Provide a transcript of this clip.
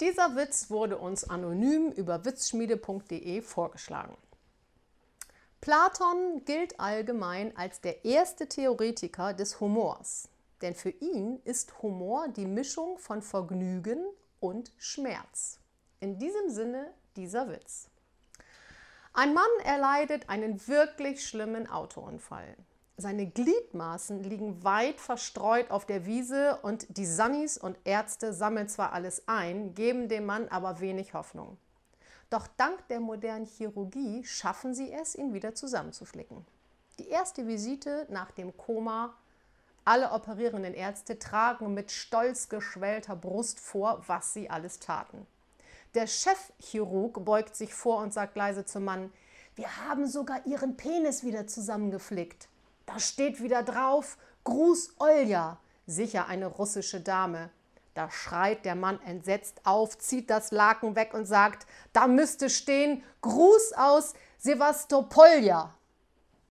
Dieser Witz wurde uns anonym über witzschmiede.de vorgeschlagen. Platon gilt allgemein als der erste Theoretiker des Humors, denn für ihn ist Humor die Mischung von Vergnügen und Schmerz. In diesem Sinne dieser Witz. Ein Mann erleidet einen wirklich schlimmen Autounfall. Seine Gliedmaßen liegen weit verstreut auf der Wiese und die Sannis und Ärzte sammeln zwar alles ein, geben dem Mann aber wenig Hoffnung. Doch dank der modernen Chirurgie schaffen sie es, ihn wieder zusammenzuflicken. Die erste Visite nach dem Koma. Alle operierenden Ärzte tragen mit stolz geschwellter Brust vor, was sie alles taten. Der Chefchirurg beugt sich vor und sagt leise zum Mann, wir haben sogar ihren Penis wieder zusammengeflickt. Da steht wieder drauf, Gruß Olja, sicher eine russische Dame. Da schreit der Mann entsetzt auf, zieht das Laken weg und sagt, da müsste stehen, Gruß aus Sevastopolja.